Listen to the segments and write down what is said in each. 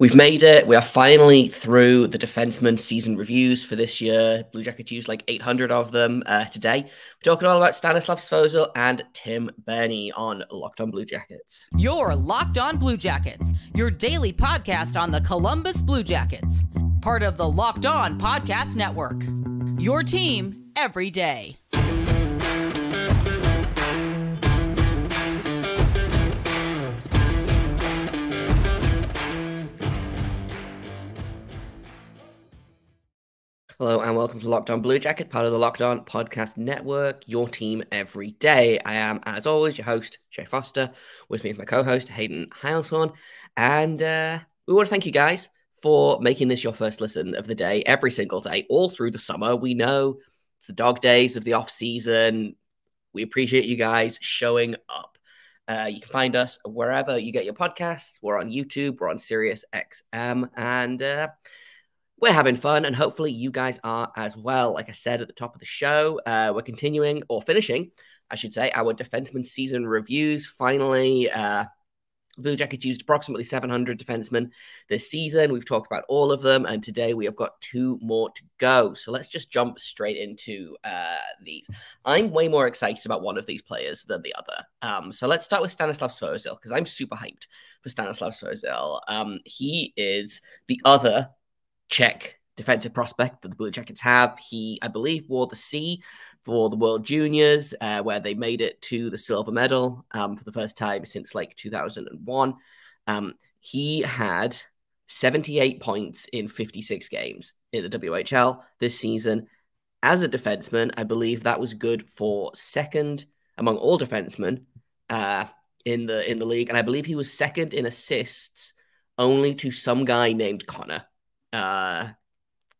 We've made it. We are finally through the defenseman season reviews for this year. Blue Jackets used like 800 of them uh, today. We're talking all about Stanislav Svozil and Tim Berni on Locked On Blue Jackets. Your Locked On Blue Jackets, your daily podcast on the Columbus Blue Jackets, part of the Locked On Podcast Network. Your team every day. Hello and welcome to Locked On Blue Jacket, part of the Locked On Podcast Network, your team every day. I am, as always, your host, Jay Foster. With me is my co host, Hayden Heilshorn. And uh, we want to thank you guys for making this your first listen of the day every single day, all through the summer. We know it's the dog days of the off season. We appreciate you guys showing up. Uh, you can find us wherever you get your podcasts. We're on YouTube, we're on Sirius XM, and uh, we're having fun, and hopefully you guys are as well. Like I said at the top of the show, uh, we're continuing or finishing, I should say, our defenseman season reviews. Finally, uh, Blue Jackets used approximately 700 defensemen this season. We've talked about all of them, and today we have got two more to go. So let's just jump straight into uh, these. I'm way more excited about one of these players than the other. Um, so let's start with Stanislav Svozil because I'm super hyped for Stanislav Svozil. Um, he is the other Czech defensive prospect that the Blue Jackets have. He, I believe, wore the C for the World Juniors, uh, where they made it to the silver medal um, for the first time since like 2001. Um, he had 78 points in 56 games in the WHL this season. As a defenseman, I believe that was good for second among all defensemen uh, in the in the league, and I believe he was second in assists, only to some guy named Connor uh,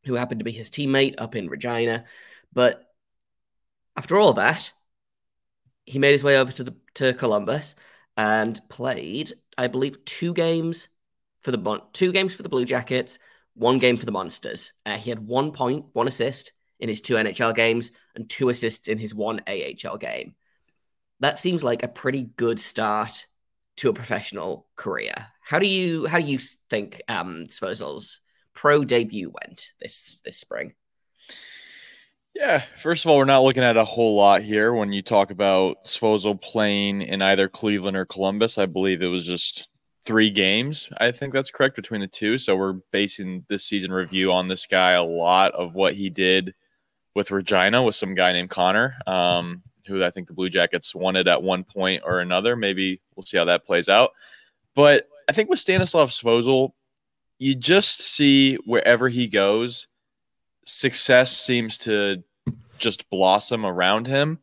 who happened to be his teammate up in Regina. But after all that, he made his way over to the to Columbus and played, I believe, two games for the two games for the Blue Jackets, one game for the Monsters. Uh, he had one point, one assist in his two NHL games, and two assists in his one AHL game. That seems like a pretty good start to a professional career. How do you how do you think um Svozil's pro debut went this this spring? Yeah, first of all, we're not looking at a whole lot here when you talk about Svozil playing in either Cleveland or Columbus. I believe it was just three games. I think that's correct between the two. So we're basing this season review on this guy a lot of what he did with Regina with some guy named Connor, um, who I think the Blue Jackets wanted at one point or another. Maybe we'll see how that plays out. But I think with Stanislav Svozil, you just see wherever he goes, success seems to just blossom around him.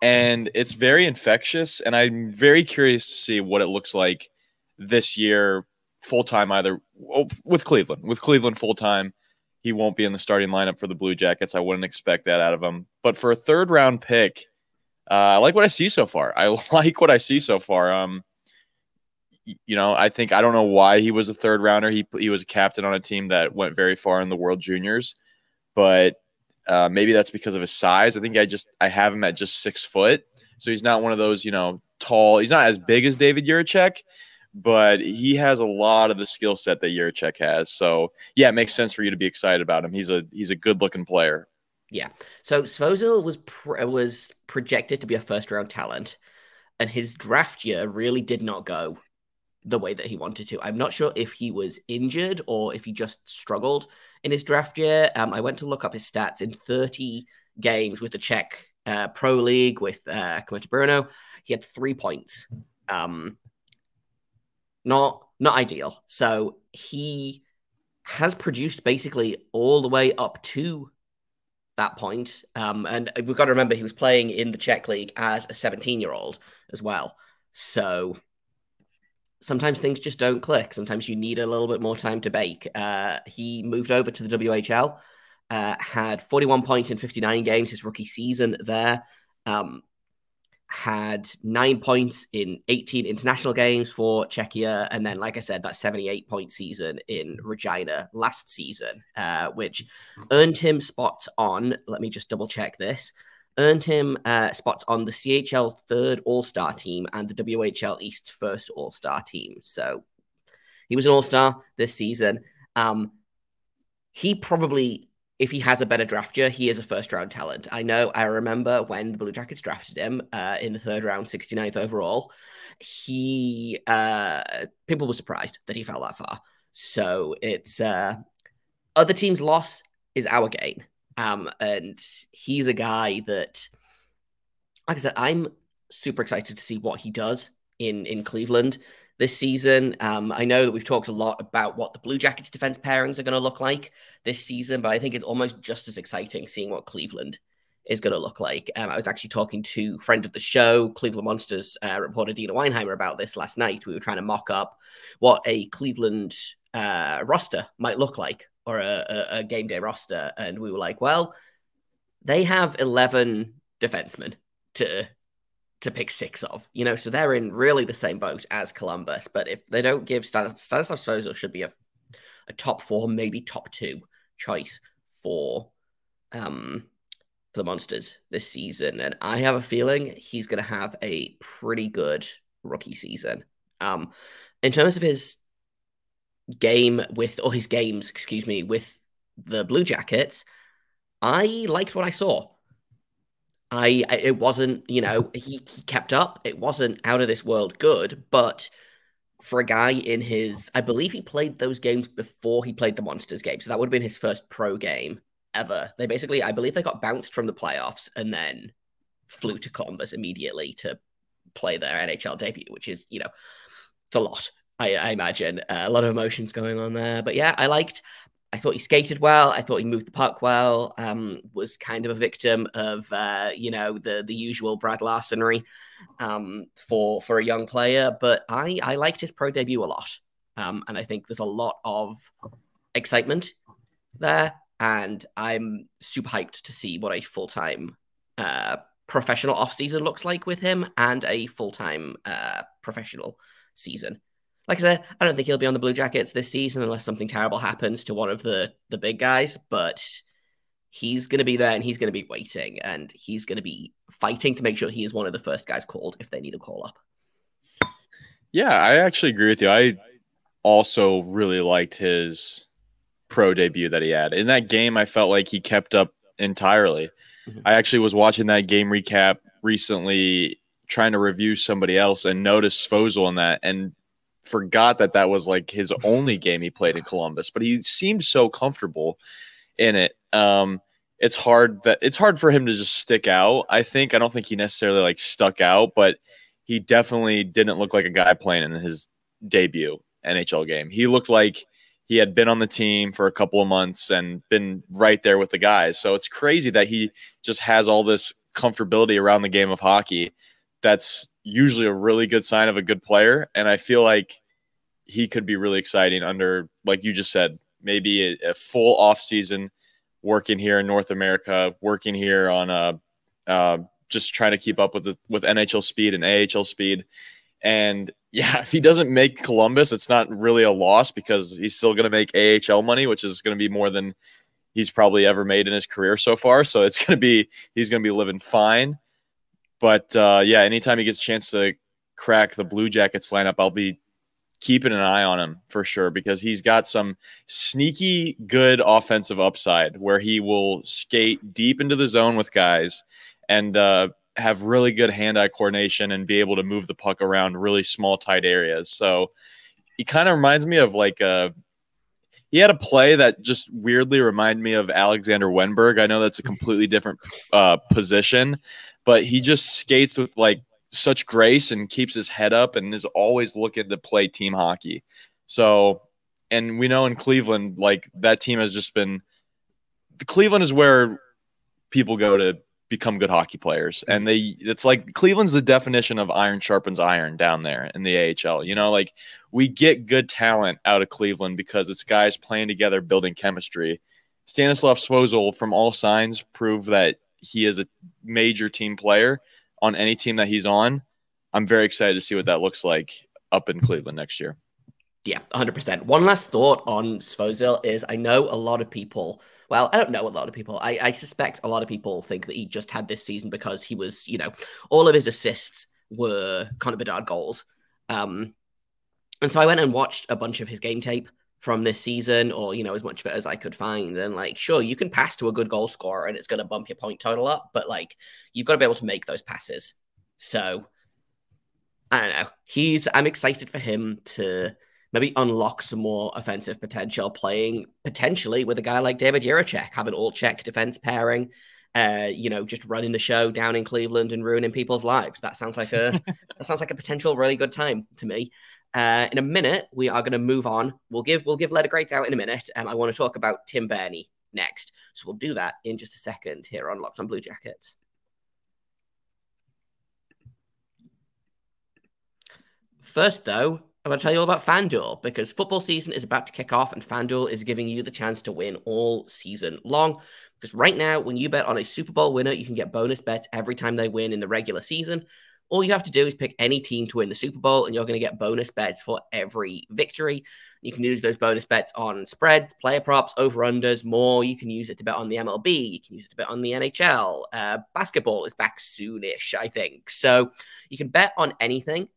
And it's very infectious. And I'm very curious to see what it looks like this year, full time, either with Cleveland. With Cleveland full time, he won't be in the starting lineup for the Blue Jackets. I wouldn't expect that out of him. But for a third round pick, uh, I like what I see so far. I like what I see so far. Um, you know, I think I don't know why he was a third rounder. He he was a captain on a team that went very far in the World Juniors, but uh, maybe that's because of his size. I think I just I have him at just six foot, so he's not one of those you know tall. He's not as big as David Jiricek, but he has a lot of the skill set that Jiricek has. So yeah, it makes sense for you to be excited about him. He's a he's a good looking player. Yeah. So Svozil was pr- was projected to be a first round talent, and his draft year really did not go the way that he wanted to. I'm not sure if he was injured or if he just struggled in his draft year. Um, I went to look up his stats in 30 games with the Czech uh, Pro League with uh, Kometa Brno. He had three points. Um, not not ideal. So he has produced basically all the way up to that point. Um, and we've got to remember he was playing in the Czech league as a 17 year old as well. So sometimes things just don't click. Sometimes you need a little bit more time to bake. Uh, he moved over to the WHL, uh, had 41 points in 59 games his rookie season there. Um, had nine points in 18 international games for Czechia. And then, like I said, that 78 point season in Regina last season, uh, which earned him spots on, let me just double check this, earned him uh, spots on the CHL third All Star team and the WHL East first All Star team. So He was an all star this season. Um, he probably, if he has a better draft year, he is a first round talent. I know, I remember when the Blue Jackets drafted him uh, in the third round, 69th overall. He, uh, people were surprised that he fell that far. So it's, uh, other teams' loss is our gain. Um, and he's a guy that, like I said, I'm super excited to see what he does in in Cleveland this season. Um, I know that we've talked a lot about what the Blue Jackets defense pairings are going to look like this season, but I think it's almost just as exciting seeing what Cleveland is going to look like. Um, I was actually talking to friend of the show, Cleveland Monsters uh, reporter Dina Weinheimer about this last night. We were trying to mock up what a Cleveland uh, roster might look like or a, a, a game day roster, and we were like, well, they have eleven defensemen to to pick six of, you know, so they're in really the same boat as Columbus. But if they don't give Stanis- Stanislav Svozil should be a, a top four, maybe top two choice for um for the monsters this season. And I have a feeling he's gonna have a pretty good rookie season. Um in terms of his game with or his games, excuse me, with the Blue Jackets, I liked what I saw. I, I it wasn't you know he, he kept up. It wasn't out of this world good, but for a guy in his, I believe he played those games before he played the Monsters game, so that would have been his first pro game ever. They basically, I believe, they got bounced from the playoffs and then flew to Columbus immediately to play their NHL debut, which is you know it's a lot. I, I imagine uh, a lot of emotions going on there, but yeah, I liked I thought he skated well. I thought he moved the puck well. Um, was kind of a victim of uh, you know the the usual Brad Larsenry um, for for a young player, but I I liked his pro debut a lot, um, and I think there's a lot of excitement there, and I'm super hyped to see what a full time uh, professional off season looks like with him, and a full time uh, professional season like I said, I don't think he'll be on the Blue Jackets this season unless something terrible happens to one of the the big guys. But he's going to be there and he's going to be waiting and he's going to be fighting to make sure he is one of the first guys called if they need a call up. Yeah, I actually agree with you. I also really liked his pro debut that he had. In that game, I felt like he kept up entirely. Mm-hmm. I actually was watching that game recap recently, trying to review somebody else and noticed Svozil in that. And forgot that that was like his only game he played in Columbus, but he seemed so comfortable in it. Um, it's hard that it's hard for him to just stick out. I think I don't think he necessarily like stuck out, but he definitely didn't look like a guy playing in his debut NHL game. He looked like he had been on the team for a couple of months and been right there with the guys. So it's crazy that he just has all this comfortability around the game of hockey. That's usually a really good sign of a good player. And I feel like he could be really exciting under, like you just said, maybe a, a full off season working here in North America, working here on a, uh, just trying to keep up with the, with NHL speed and AHL speed. And yeah, if he doesn't make Columbus, it's not really a loss because he's still going to make AHL money, which is going to be more than he's probably ever made in his career so far. So it's going to be he's going to be living fine. But uh, yeah, anytime he gets a chance to crack the Blue Jackets lineup, I'll be keeping an eye on him for sure because he's got some sneaky good offensive upside where he will skate deep into the zone with guys and uh, have really good hand-eye coordination and be able to move the puck around really small tight areas. So he kind of reminds me of like a uh, he had a play that just weirdly reminded me of Alexander Wennberg. I know that's a completely different uh, position, but he just skates with like such grace and keeps his head up and is always looking to play team hockey. So, and we know in Cleveland, like that team has just been. Cleveland is where people go to become good hockey players, and they it's like Cleveland's the definition of iron sharpens iron down there in the AHL. You know, like we get good talent out of Cleveland because it's guys playing together, building chemistry. Stanislav Svozil, from all signs, proved that he is a major team player on any team that he's on. I'm very excited to see what that looks like up in Cleveland next year. Yeah, 100%. One last thought on Svozil is I know a lot of people, well, I don't know a lot of people. I, I suspect a lot of people think that he just had this season because he was, you know, all of his assists were Connor Bedard goals. Um, and so I went and watched a bunch of his game tape from this season, or you know, as much of it as I could find. And like, sure, you can pass to a good goal scorer, and it's going to bump your point total up, but like, you've got to be able to make those passes. So I don't know. He's. I'm excited for him to maybe unlock some more offensive potential, playing potentially with a guy like David Jiricek, have an all Czech defense pairing. Uh, you know, just running the show down in Cleveland and ruining people's lives. That sounds like a that sounds like a potential really good time to me. Uh, in a minute, we are going to move on. We'll give we'll give letter grades out in a minute. Um, I want to talk about Tim Berni next, so we'll do that in just a second here on Locked on Blue Jackets. First, though, I'm going to tell you all about FanDuel because football season is about to kick off and FanDuel is giving you the chance to win all season long. Because right now, when you bet on a Super Bowl winner, you can get bonus bets every time they win in the regular season. All you have to do is pick any team to win the Super Bowl, and you're going to get bonus bets for every victory. You can use those bonus bets on spreads, player props, over unders, more. You can use it to bet on the MLB. You can use it to bet on the NHL. Uh, basketball is back soonish, I think. So you can bet on anything,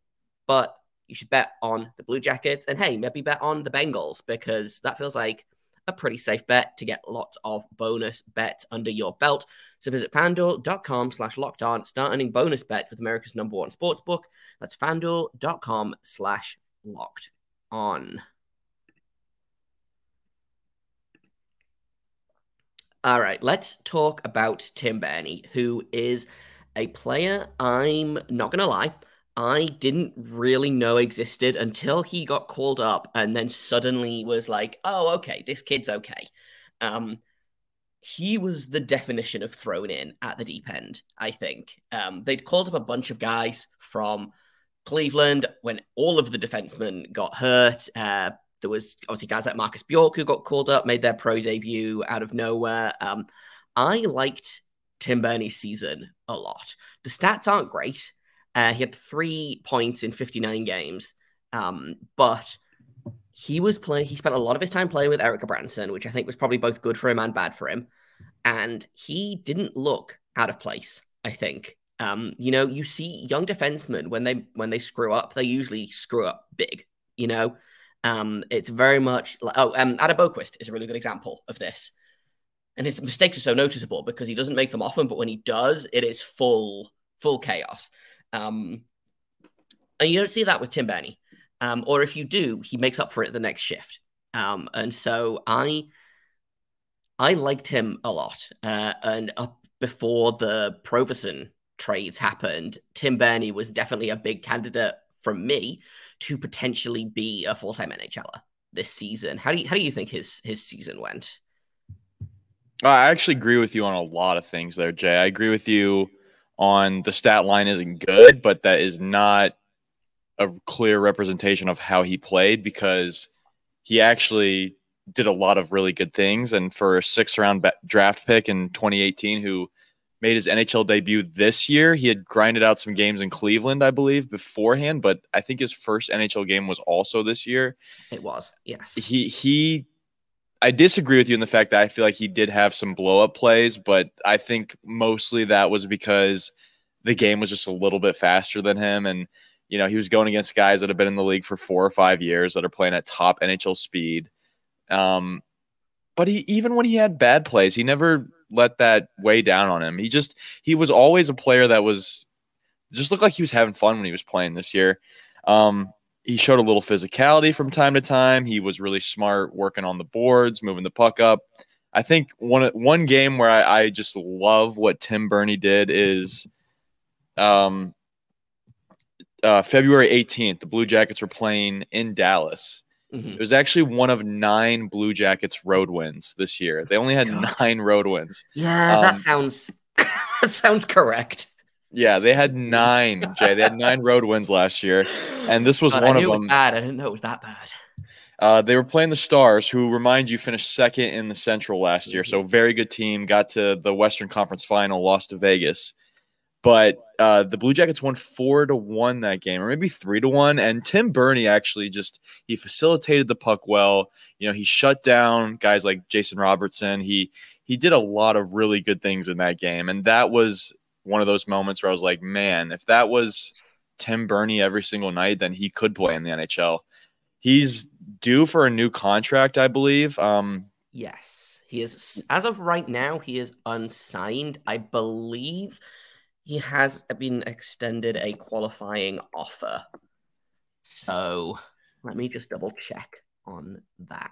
but you should bet on the Blue Jackets. And hey, maybe bet on the Bengals because that feels like a pretty safe bet to get lots of bonus bets under your belt. So visit fanduel.com slash locked on. Start earning bonus bets with America's number one sports book. That's fanduel.com slash locked on. All right, let's talk about Tim Berni, who is a player I'm not going to lie I didn't really know existed until he got called up and then suddenly was like, oh, okay, this kid's okay. Um, he was the definition of thrown in at the deep end, I think. Um, they'd called up a bunch of guys from Cleveland when all of the defensemen got hurt. Uh, there was obviously guys like Marcus Bjork who got called up, made their pro debut out of nowhere. Um, I liked Tim Berni's season a lot. The stats aren't great. Uh, he had three points in 59 games, um, but he was playing. He spent a lot of his time playing with Erik Gudbranson, which I think was probably both good for him and bad for him. And he didn't look out of place. I think. Um, you know, you see young defensemen when they when they screw up, they usually screw up big. You know, um, it's very much like oh, um, Adam Boqvist is a really good example of this. And his mistakes are so noticeable because he doesn't make them often, but when he does, it is full full chaos. Um, and you don't see that with Tim Berni. Um, or if you do, he makes up for it the next shift. Um, and so I I liked him a lot. Uh, and up before the Provison trades happened, Tim Berni was definitely a big candidate from me to potentially be a full time NHLer this season. How do you how do you think his his season went? I actually agree with you on a lot of things there, Jay. I agree with you on the stat line isn't good, but that is not a clear representation of how he played because he actually did a lot of really good things. And for a six round draft pick in 2018, who made his NHL debut this year, he had grinded out some games in Cleveland, I believe, beforehand. But I think his first NHL game was also this year. It was, yes. He he I disagree with you in the fact that I feel like he did have some blow up plays, but I think mostly that was because the game was just a little bit faster than him. And, you know, he was going against guys that have been in the league for four or five years that are playing at top NHL speed. Um, but he, even when he had bad plays, he never let that weigh down on him. He just, he was always a player that was just looked like he was having fun when he was playing this year. Um, he showed a little physicality from time to time. He was really smart working on the boards, moving the puck up. I think one one game where I, I just love what Tim Berni did is um, uh, February 18th. The Blue Jackets were playing in Dallas. Mm-hmm. It was actually one of nine Blue Jackets road wins this year. They only had God. nine road wins. Yeah, um, that sounds that sounds correct. Yeah, they had nine, Jay. They had nine road wins last year, and this was God, one of them. bad. I didn't know it was that bad. Uh, they were playing the Stars, who remind you finished second in the Central last year. So very good team. Got to the Western Conference Final, lost to Vegas, but uh, the Blue Jackets won four to one that game, or maybe three to one. And Tim Berni actually just he facilitated the puck well. You know, he shut down guys like Jason Robertson. He he did a lot of really good things in that game, and that was one of those moments where I was like, man, if that was Tim Berni every single night, then he could play in the NHL. He's due for a new contract, I believe. Um, yes, he is. As of right now, he is unsigned. I believe he has been extended a qualifying offer. So let me just double check on that.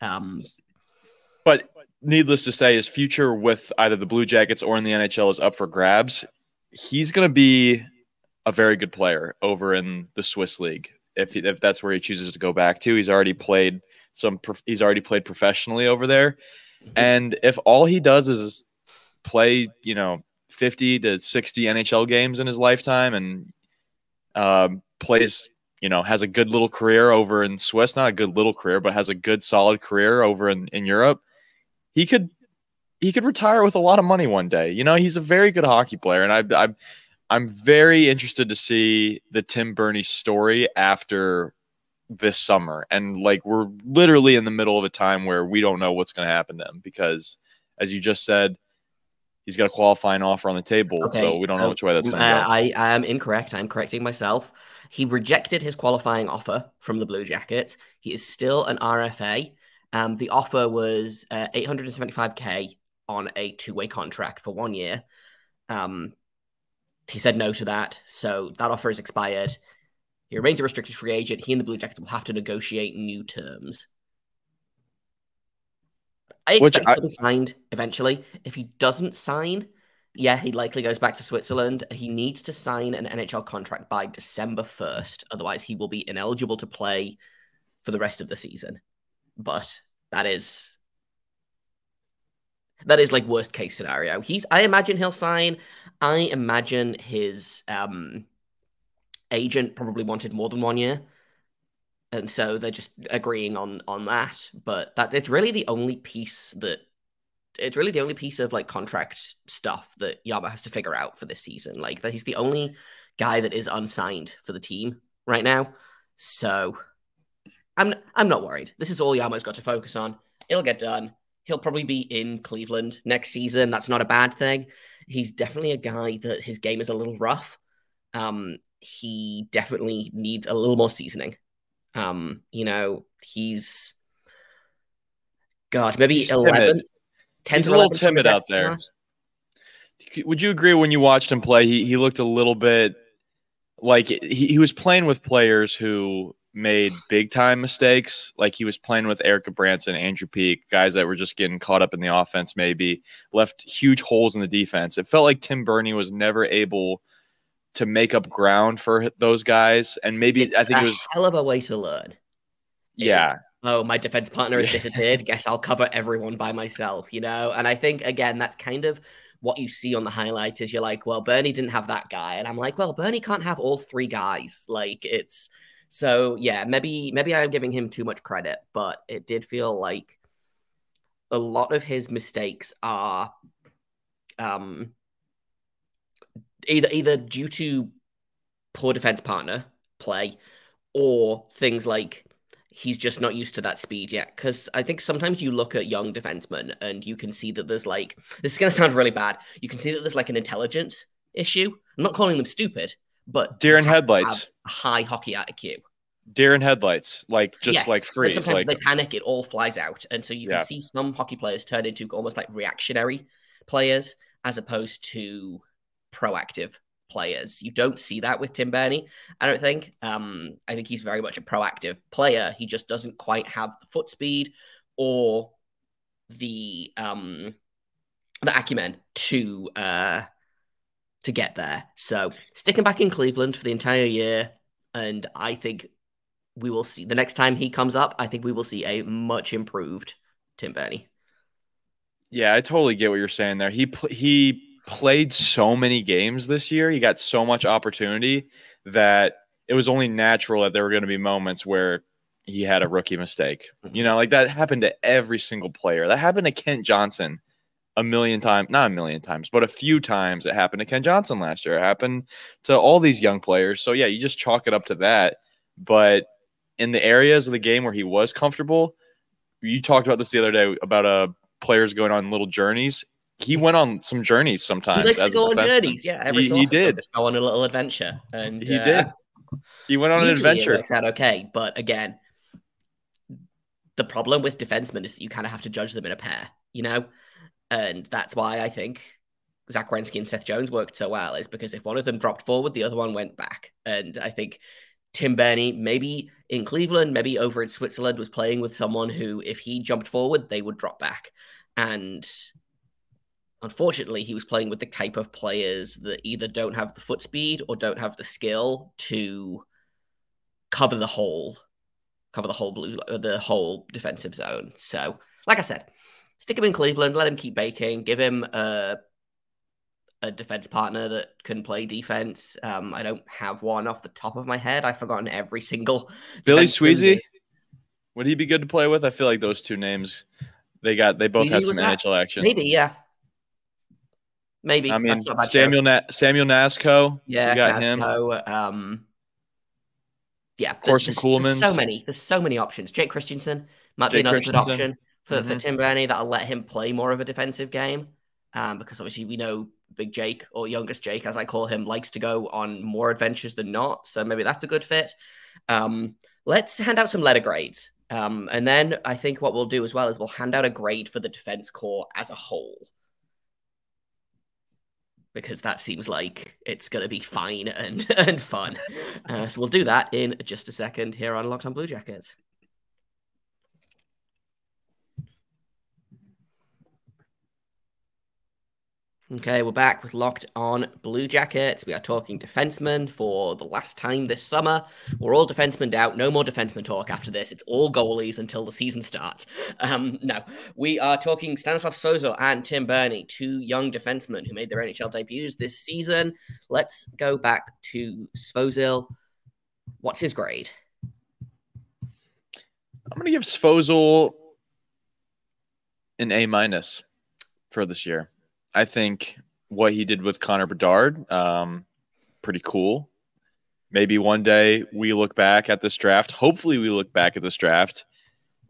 Um, but needless to say, his future with either the Blue Jackets or in the NHL is up for grabs. He's going to be a very good player over in the Swiss league if if that's where he chooses to go back to. He's already played some. He's already played professionally over there, mm-hmm. and if all he does is play, you know, fifty to sixty NHL games in his lifetime, and um, plays, you know, has a good little career over in Swiss. Not a good little career, but has a good solid career over in in Europe. He could he could retire with a lot of money one day. You know, he's a very good hockey player, and I, I I'm very interested to see the Tim Berni story after this summer. And like we're literally in the middle of a time where we don't know what's going to happen to him because, as you just said, he's got a qualifying offer on the table, okay, so we don't so, know which way that's going to uh, go. I, I am incorrect. I'm correcting myself. He rejected his qualifying offer from the Blue Jackets. He is still an RFA. Um, the offer was uh, 875k on a two-way contract for one year. Um, he said no to that, so that offer is expired. He remains a restricted free agent. He and the Blue Jackets will have to negotiate new terms. I expect Which I... to be signed eventually. If he doesn't sign, yeah, he likely goes back to Switzerland. He needs to sign an NHL contract by December 1st. Otherwise, he will be ineligible to play for the rest of the season. But that is that is like worst case scenario. He's I imagine he'll sign. I imagine his um agent probably wanted more than one year. And so they're just agreeing on on that. But that it's really the only piece that it's really the only piece of like contract stuff that Jarmo has to figure out for this season. Like that he's the only guy that is unsigned for the team right now. So I'm I'm not worried. This is all Jarmo's got to focus on. It'll get done. He'll probably be in Cleveland next season. That's not a bad thing. He's definitely a guy that his game is a little rough. Um, he definitely needs a little more seasoning. Um, you know, he's God, maybe he's 11, 10 He's a little timid out there. Class. Would you agree when you watched him play? He he looked a little bit like he, he was playing with players who made big time mistakes. Like he was playing with Erik Gudbranson, Andrew Peeke, guys that were just getting caught up in the offense, maybe left huge holes in the defense. It felt like Tim Berni was never able to make up ground for those guys. And maybe it's I think it was a hell of a way to learn. Yeah. oh, my defense partner has disappeared. Guess I'll cover everyone by myself, you know? And I think again, that's kind of what you see on the highlights is you're like, well, Berni didn't have that guy. And I'm like, well, Berni can't have all three guys. Like it's so yeah, maybe maybe I'm giving him too much credit, but it did feel like a lot of his mistakes are um either either due to poor defense partner play or things like he's just not used to that speed yet. Because I think sometimes you look at young defensemen and you can see that there's like this is gonna sound really bad. You can see that there's like an intelligence issue. I'm not calling them stupid, but deer in headlights, high hockey IQ. Deer in headlights, like just yes, like freeze. sometimes like they panic, it all flies out, and so you can yeah. see some hockey players turn into almost like reactionary players as opposed to proactive players. You don't see that with Tim Berni, I don't think. Um, I think he's very much a proactive player. He just doesn't quite have the foot speed or the um the acumen to uh to get there. So sticking back in Cleveland for the entire year, and I think we will see the next time he comes up. I think we will see a much improved Tim Berni. Yeah, I totally get what you're saying there. He he played so many games this year. He got so much opportunity that it was only natural that there were going to be moments where he had a rookie mistake. Mm-hmm. You know, like that happened to every single player. That happened to Kent Johnson a million times, not a million times, but a few times it happened to Kent Johnson last year. It happened to all these young players. So yeah, you just chalk it up to that. But in the areas of the game where he was comfortable, you talked about this the other day about uh players going on little journeys. He went on some journeys sometimes. He likes to go on journeys. Yeah, every he, so he did. Just go on a little adventure, and he uh, did. He went on an adventure. It works out okay, but again, the problem with defensemen is that you kind of have to judge them in a pair, you know? And that's why I think Zach Werenski and Seth Jones worked so well, is because if one of them dropped forward, the other one went back. And I think Tim Berni, maybe in Cleveland, maybe over in Switzerland, was playing with someone who, if he jumped forward, they would drop back. And unfortunately, he was playing with the type of players that either don't have the foot speed or don't have the skill to cover the whole, cover the whole blue, uh, the whole defensive zone. So, like I said, stick him in Cleveland, let him keep baking, give him a a defense partner that can play defense. Um, I don't have one off the top of my head. I've forgotten every single. Billy Sweezey. Would he be good to play with? I feel like those two names, they got they both Sweezey had some NHL action. Maybe, yeah. Maybe. I mean, Samuel Na- Samuel Knazko. Yeah, got Knazko, him. Um, yeah, Corson Ceulemans. So many. There's so many options. Jake Christiansen might Jake be another good option for, mm-hmm. for Tim Berni that'll let him play more of a defensive game. Um, because obviously we know Big Jake or youngest Jake, as I call him, likes to go on more adventures than not. So maybe that's a good fit. Um, let's hand out some letter grades. Um, and then I think what we'll do as well is we'll hand out a grade for the defense core as a whole because that seems like it's going to be fine and, and fun. Uh, so we'll do that in just a second here on Locked on Blue Jackets. Okay, we're back with Locked On Blue Jackets. We are talking defensemen for the last time this summer. We're all defensemen out. No more defenseman talk after this. It's all goalies until the season starts. Um, no, we are talking Stanislav Svozil and Tim Berni, two young defensemen who made their NHL debuts this season. Let's go back to Svozil. What's his grade? I'm going to give Svozil an A minus for this year. I think what he did with Connor Bedard, um, pretty cool. Maybe one day we look back at this draft. Hopefully, we look back at this draft,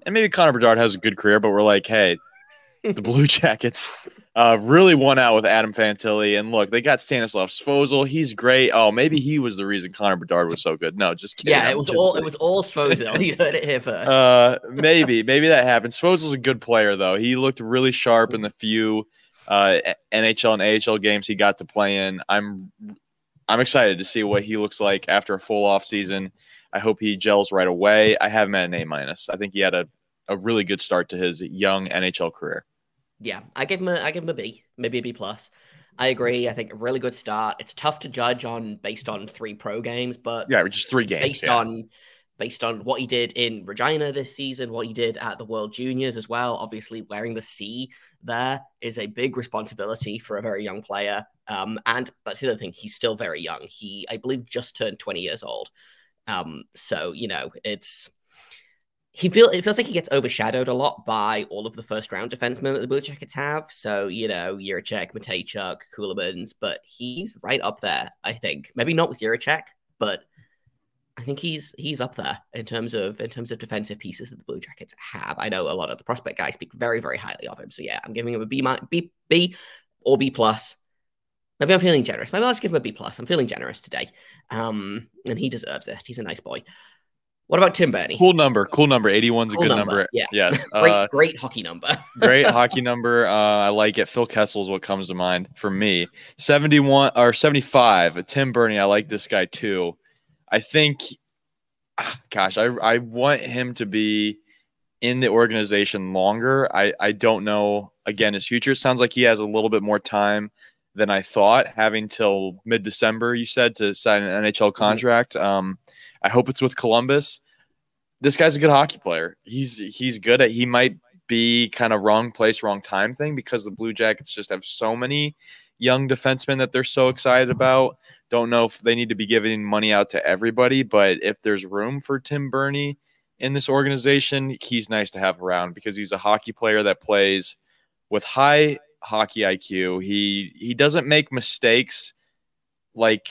and maybe Connor Bedard has a good career. But we're like, hey, the Blue Jackets uh, really won out with Adam Fantilli. And look, they got Stanislav Svozil. He's great. Oh, maybe he was the reason Connor Bedard was so good. No, just kidding. Yeah, it was all it was all Svozil. you heard it here first. Uh, maybe maybe that happened. Svozil's a good player though. He looked really sharp in the few uh, NHL and AHL games he got to play in. I'm I'm excited to see what he looks like after a full off season. I hope he gels right away. I have him at an A minus. I think he had a, a really good start to his young NHL career. Yeah, I give him a I give him a B, maybe a B plus. I agree. I think a really good start. It's tough to judge on based on three pro games, but yeah, just three games based yeah. on based on what he did in Regina this season, what he did at the World Juniors as well. Obviously, wearing the C there is a big responsibility for a very young player. Um, and that's the other thing, he's still very young. He, I believe, just turned 20 years old. Um, so, you know, it's he feel it feels like he gets overshadowed a lot by all of the first round defensemen that the Blue Jackets have. So, you know, Jiricek, Mateychuk, Ceulemans, but he's right up there, I think. Maybe not with Jiricek, but I think he's he's up there in terms of in terms of defensive pieces that the Blue Jackets have. I know a lot of the prospect guys speak very very highly of him. So yeah, I'm giving him a B B B or B plus. Maybe I'm feeling generous. Maybe I'll just give him a B plus. I'm feeling generous today, um, and he deserves it. He's a nice boy. What about Tim Berni? Cool number. Cool number. 81's cool a good number. number. Yeah. Yes. great, uh, great hockey number. great hockey number. Uh, I like it. Phil Kessel is what comes to mind for me. 71 or 75. Tim Berni. I like this guy too. I think, gosh, I, I want him to be in the organization longer. I, I don't know, again, his future. sounds like he has a little bit more time than I thought, having till mid December, you said, to sign an NHL mm-hmm. contract. Mm-hmm. Um, I hope it's with Columbus. This guy's a good hockey player. He's he's good at he might be kind of wrong place, wrong time thing because the Blue Jackets just have so many young defensemen that they're so excited about. Don't know if they need to be giving money out to everybody, but if there's room for Tim Berni in this organization, he's nice to have around because he's a hockey player that plays with high hockey IQ. He he doesn't make mistakes like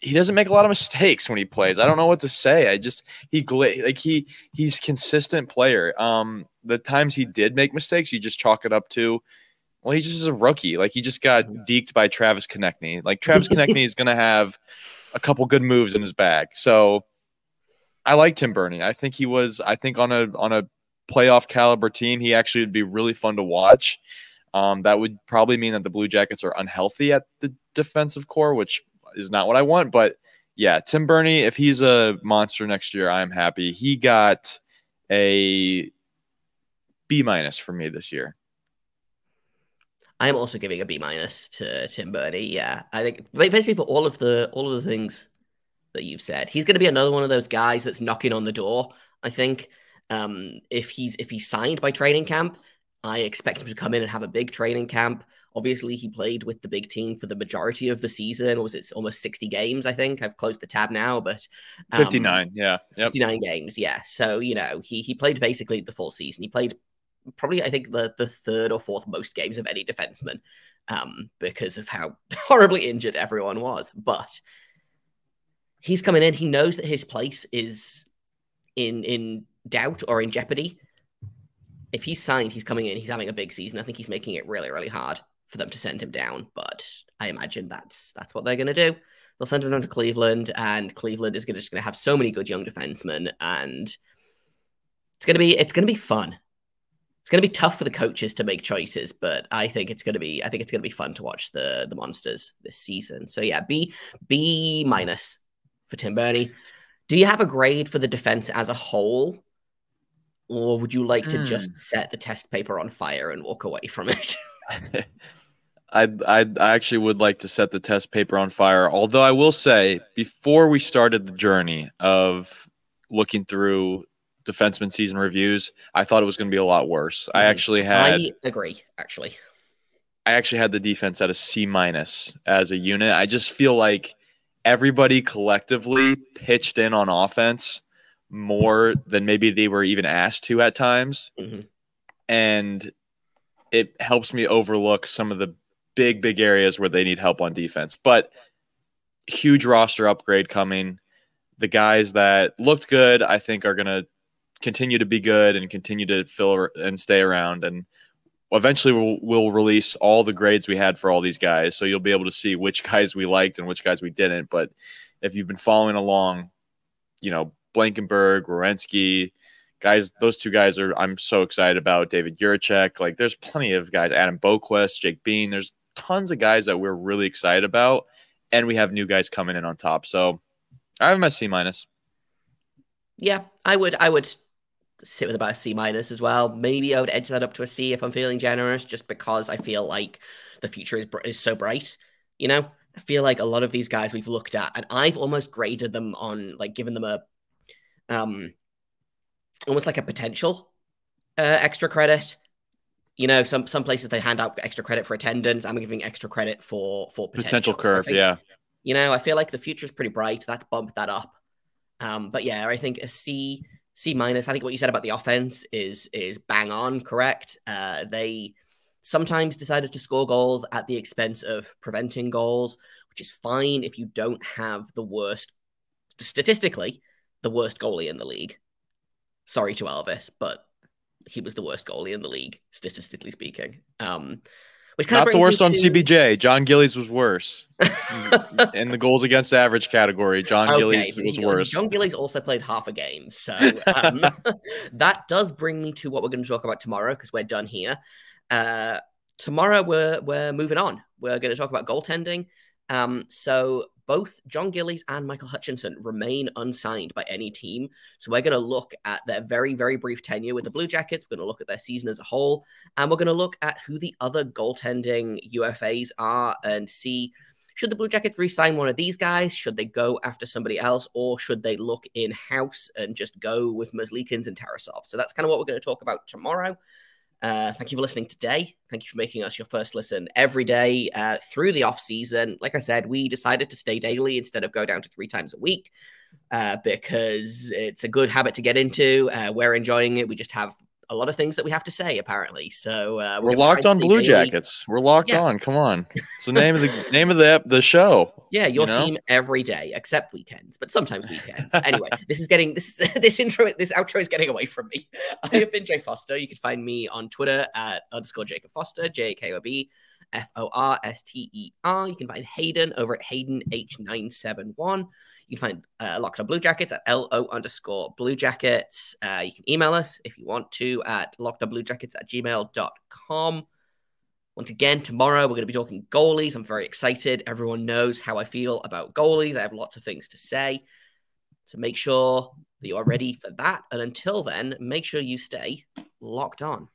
he doesn't make a lot of mistakes when he plays. I don't know what to say. I just he like he he's consistent player. Um the times he did make mistakes, you just chalk it up to well, he's just a rookie. Like he just got deked by Travis Konecny. Like Travis Konecny is gonna have a couple good moves in his bag. So I like Tim Berni. I think he was. I think on a on a playoff caliber team, he actually would be really fun to watch. Um, that would probably mean that the Blue Jackets are unhealthy at the defensive core, which is not what I want. But yeah, Tim Berni, if he's a monster next year, I'm happy. He got a B minus for me this year. I'm also giving a B minus to Tim Berni. Yeah, I think basically for all of the all of the things that you've said, he's going to be another one of those guys that's knocking on the door. I think um, if he's if he's signed by training camp, I expect him to come in and have a big training camp. Obviously, he played with the big team for the majority of the season. Was it almost 60 games? I think I've closed the tab now, but um, 59, yeah, yep. 59 games, yeah. So you know, he he played basically the full season. He played probably I think the the third or fourth most games of any defenseman, um, because of how horribly injured everyone was. But he's coming in. He knows that his place is in in doubt or in jeopardy. If he's signed, he's coming in. He's having a big season. I think he's making it really really hard for them to send him down. But I imagine that's that's what they're going to do. They'll send him down to Cleveland, and Cleveland is gonna, just going to have so many good young defensemen, and it's going to be it's going to be fun. It's going to be tough for the coaches to make choices, but I think it's going to be I think it's going to be fun to watch the the monsters this season. So yeah, B B minus for Tim Berni. Do you have a grade for the defense as a whole? Or would you like to mm. just set the test paper on fire and walk away from it? I, I I actually would like to set the test paper on fire. Although I will say, before we started the journey of looking through defenseman season reviews, I thought it was going to be a lot worse. Mm. I actually had. I agree. Actually, I actually had the defense at a C minus as a unit. I just feel like everybody collectively pitched in on offense more than maybe they were even asked to at times, mm-hmm. and it helps me overlook some of the big, big areas where they need help on defense. But huge roster upgrade coming. The guys that looked good, I think, are going to continue to be good and continue to fill and stay around. And eventually, we'll, we'll release all the grades we had for all these guys. So you'll be able to see which guys we liked and which guys we didn't. But if you've been following along, you know, Blankenburg, Werenski, guys, those two guys are I'm so excited about. David Jiricek, like there's plenty of guys, Adam Boqvist, Jake Bean. There's tons of guys that we're really excited about, and we have new guys coming in on top. So I have him at C minus. Yeah, I would I would sit with about a C minus as well. Maybe I would edge that up to a C if I'm feeling generous, just because I feel like the future is is so bright. You know, I feel like a lot of these guys we've looked at, and I've almost graded them on like given them a um almost like a potential uh, extra credit. You know, some some places they hand out extra credit for attendance. I'm giving extra credit for for potential, potential curve. So think, yeah. You know, I feel like the future is pretty bright. That's bumped that up. Um, but yeah, I think a C C minus. I think what you said about the offense is is bang on correct. Uh, they sometimes decided to score goals at the expense of preventing goals, which is fine if you don't have the worst statistically the worst goalie in the league. Sorry to Elvis, but he was the worst goalie in the league, statistically speaking. Um, which kind Not of the worst on to... CBJ. Jon Gillies was worse in the goals against average category. Jon okay, Gillies was worse. Jon Gillies also played half a game, so um, that does bring me to what we're going to talk about tomorrow because we're done here. Uh, tomorrow we're we're moving on. We're going to talk about goaltending. Um, so both Jon Gillies and Michael Hutchinson remain unsigned by any team. So we're going to look at their very, very brief tenure with the Blue Jackets. We're going to look at their season as a whole. And we're going to look at who the other goaltending UFAs are and see should the Blue Jackets re sign one of these guys? Should they go after somebody else? Or should they look in house and just go with Merzlikins and Tarasov? So that's kind of what we're going to talk about tomorrow. Uh, thank you for listening today. Thank you for making us your first listen every day uh, through the off season. Like I said, we decided to stay daily instead of go down to three times a week uh, because it's a good habit to get into. Uh, we're enjoying it. We just have a lot of things that we have to say apparently. So uh, we're, we're locked on Blue. Jackets. We're locked yeah. on. Come on, it's the name of the name of the the show. Yeah, your you know? team every day except weekends, but sometimes weekends. anyway, this is getting this this intro this outro is getting away from me. I have been Jay Foster. You can find me on Twitter at underscore Jacob Foster J K O B. F O R S T E R. You can find Hayden over at Hayden H971. You can find uh, Locked on Blue Jackets at LO underscore Blue Jackets. Uh, you can email us if you want to at lockedonbluejackets at gmail.com. Once again, tomorrow we're going to be talking goalies. I'm very excited. Everyone knows how I feel about goalies. I have lots of things to say. So make sure that you are ready for that. And until then, make sure you stay locked on.